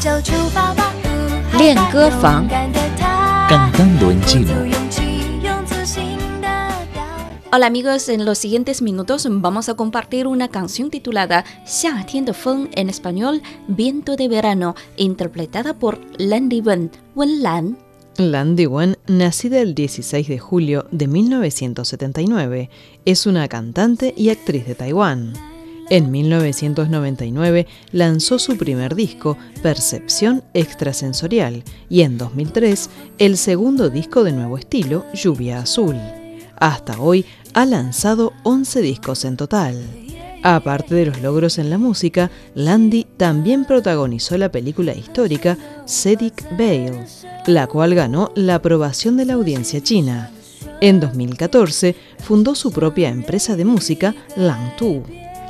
就出发吧， 练歌房 Cantando en chino. 有勇气，用自信的表演。 Hola amigos, en los siguientes minutos vamos a compartir una canción titulada 夏天的风 en español Viento de verano, interpretada por Landy Wen, Wen Lan. Landy Wen, nacida el 16 de julio de 1979, es una cantante y actriz de Taiwán. En 1999 lanzó su primer disco, Percepción Extrasensorial, y en 2003 el segundo disco de nuevo estilo, Lluvia Azul. Hasta hoy ha lanzado 11 discos en total. Aparte de los logros en la música, Landy también protagonizó la película histórica Sedic Vale, la cual ganó la aprobación de la audiencia china. En 2014 fundó su propia empresa de música, Langtu.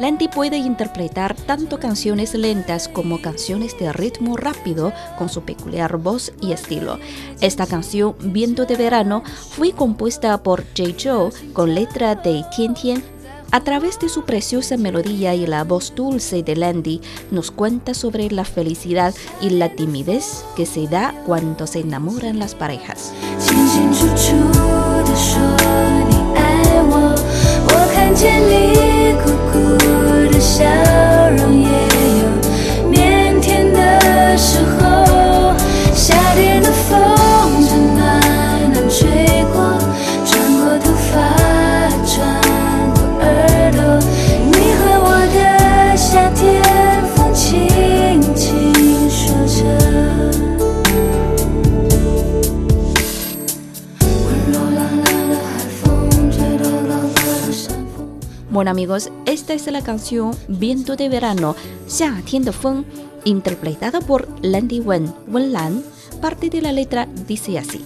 Landy puede interpretar tanto canciones lentas como canciones de ritmo rápido con su peculiar voz y estilo. Esta canción, Viento de Verano, fue compuesta por Jay Zhou con letra de Tian Tian. A través de su preciosa melodía y la voz dulce de Landy, nos cuenta sobre la felicidad y la timidez que se da cuando se enamoran las parejas. 我的笑。Bueno amigos, esta es la canción Viento de Verano, 夏天的风, interpretada por Landy Wen, Wen Lan. Parte de la letra dice así.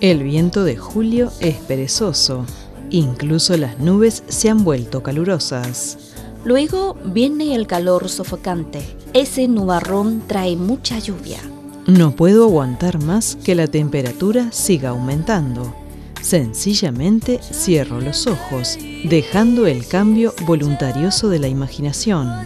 El viento de julio es perezoso. Incluso las nubes se han vuelto calurosas. Luego viene el calor sofocante. Ese nubarrón trae mucha lluvia. No puedo aguantar más que la temperatura siga aumentando. Sencillamente cierro los ojos, dejando el cambio voluntarioso de la imaginación.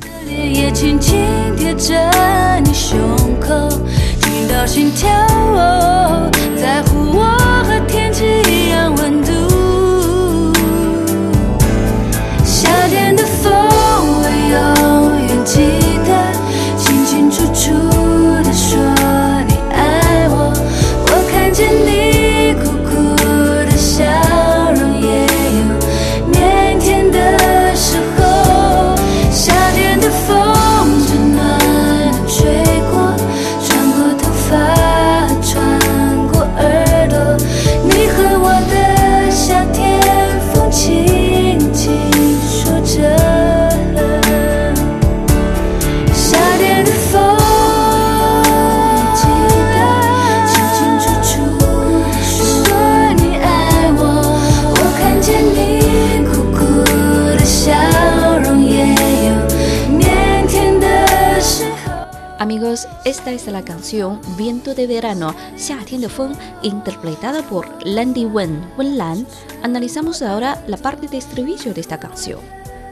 esta es la canción Viento de Verano, 夏天的风, interpretada por Landy Wen, Wen Lan. Analizamos ahora la parte de estribillo de esta canción.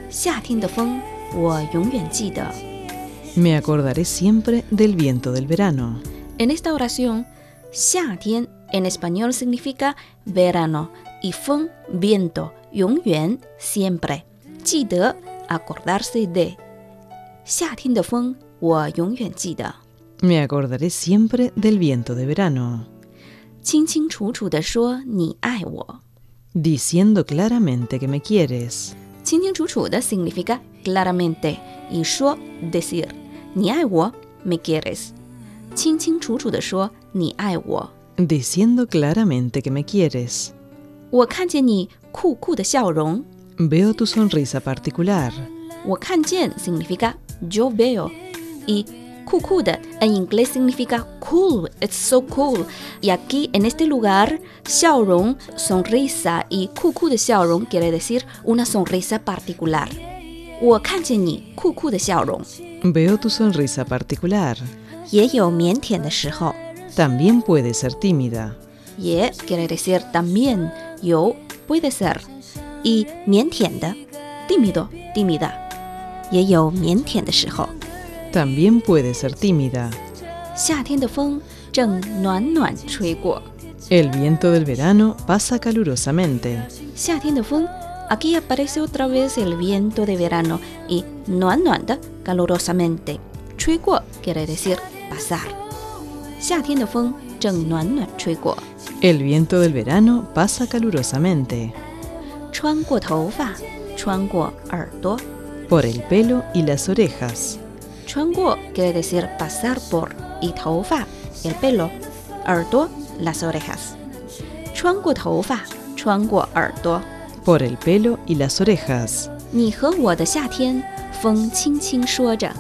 夏天的风，我永远记得。 Me acordaré siempre del viento del verano. En esta oración, 夏天 en español significa verano y feng viento, 永远 siempre. 记得 acordarse de. 夏天的风，我永远记得。 Me acordaré siempre del viento de verano, 清清楚楚地说你爱我。 diciendo claramente que me quieres. 清清楚楚的 significa claramente y 说 decir 你爱我 me quieres。清清楚楚地说你爱我。 Diciendo claramente que me quieres. 我看见你酷酷的笑容。 Veo tu sonrisa particular. 我看见 significa yo veo y cool cool de en inglés significa cool, it's so cool. Y aquí en este lugar, 笑容 sonrisa y cool cool de 笑容 quiere decir una sonrisa particular. 我看见你酷酷的笑容， Veo tu sonrisa particular. 也有腼腆的时候， También puede ser tímida. 也 quiere decir también 有 puede ser y 腼腆的 tímido tímida 也有腼腆的时候。 también puede ser tímida. El viento del verano pasa calurosamente. Aquí aparece otra vez el viento de verano y nuan nuan de calurosamente. Chui guo quiere decir pasar. El viento del verano pasa calurosamente. Por el pelo y las orejas. 穿过 quiere decir pasar por y 头发 el pelo，耳朵 las orejas。穿过头发，穿过耳朵。 Por el pelo y las orejas. 你和我的夏天，风轻轻说着。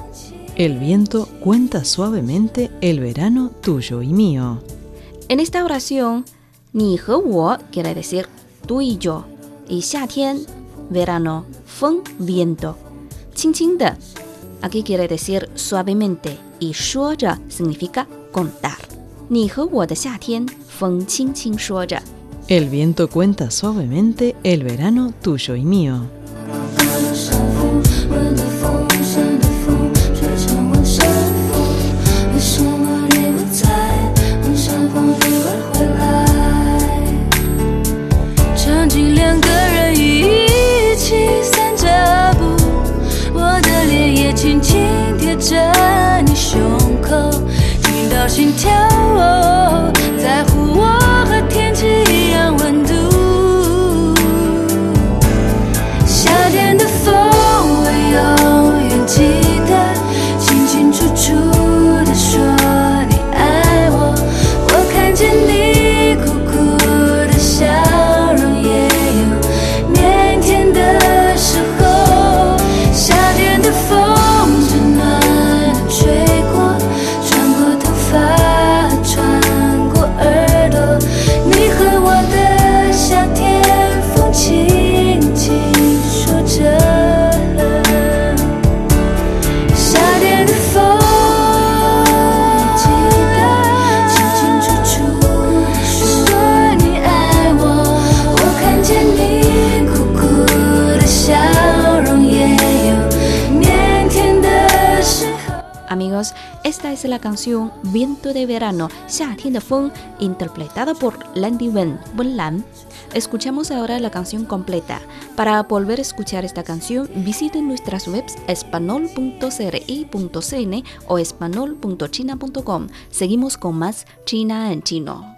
El viento cuenta suavemente el verano tuyo y mío. En esta oración，你和我 quiere decir tú y yo，y 夏天 verano 风 viento，轻轻的 ，aquí quiere decir suavemente y 说着 significa contar。你和我的夏天，风轻轻说着。 El viento cuenta suavemente el verano tuyo y mío. Esta es la canción Viento de Verano, Xiatin de Feng, interpretada por Landy Wen, Wen Lan. Escuchamos ahora la canción completa. Para volver a escuchar esta canción, visiten nuestras webs espanol.cri.cn o espanol.china.com. Seguimos con más China en chino.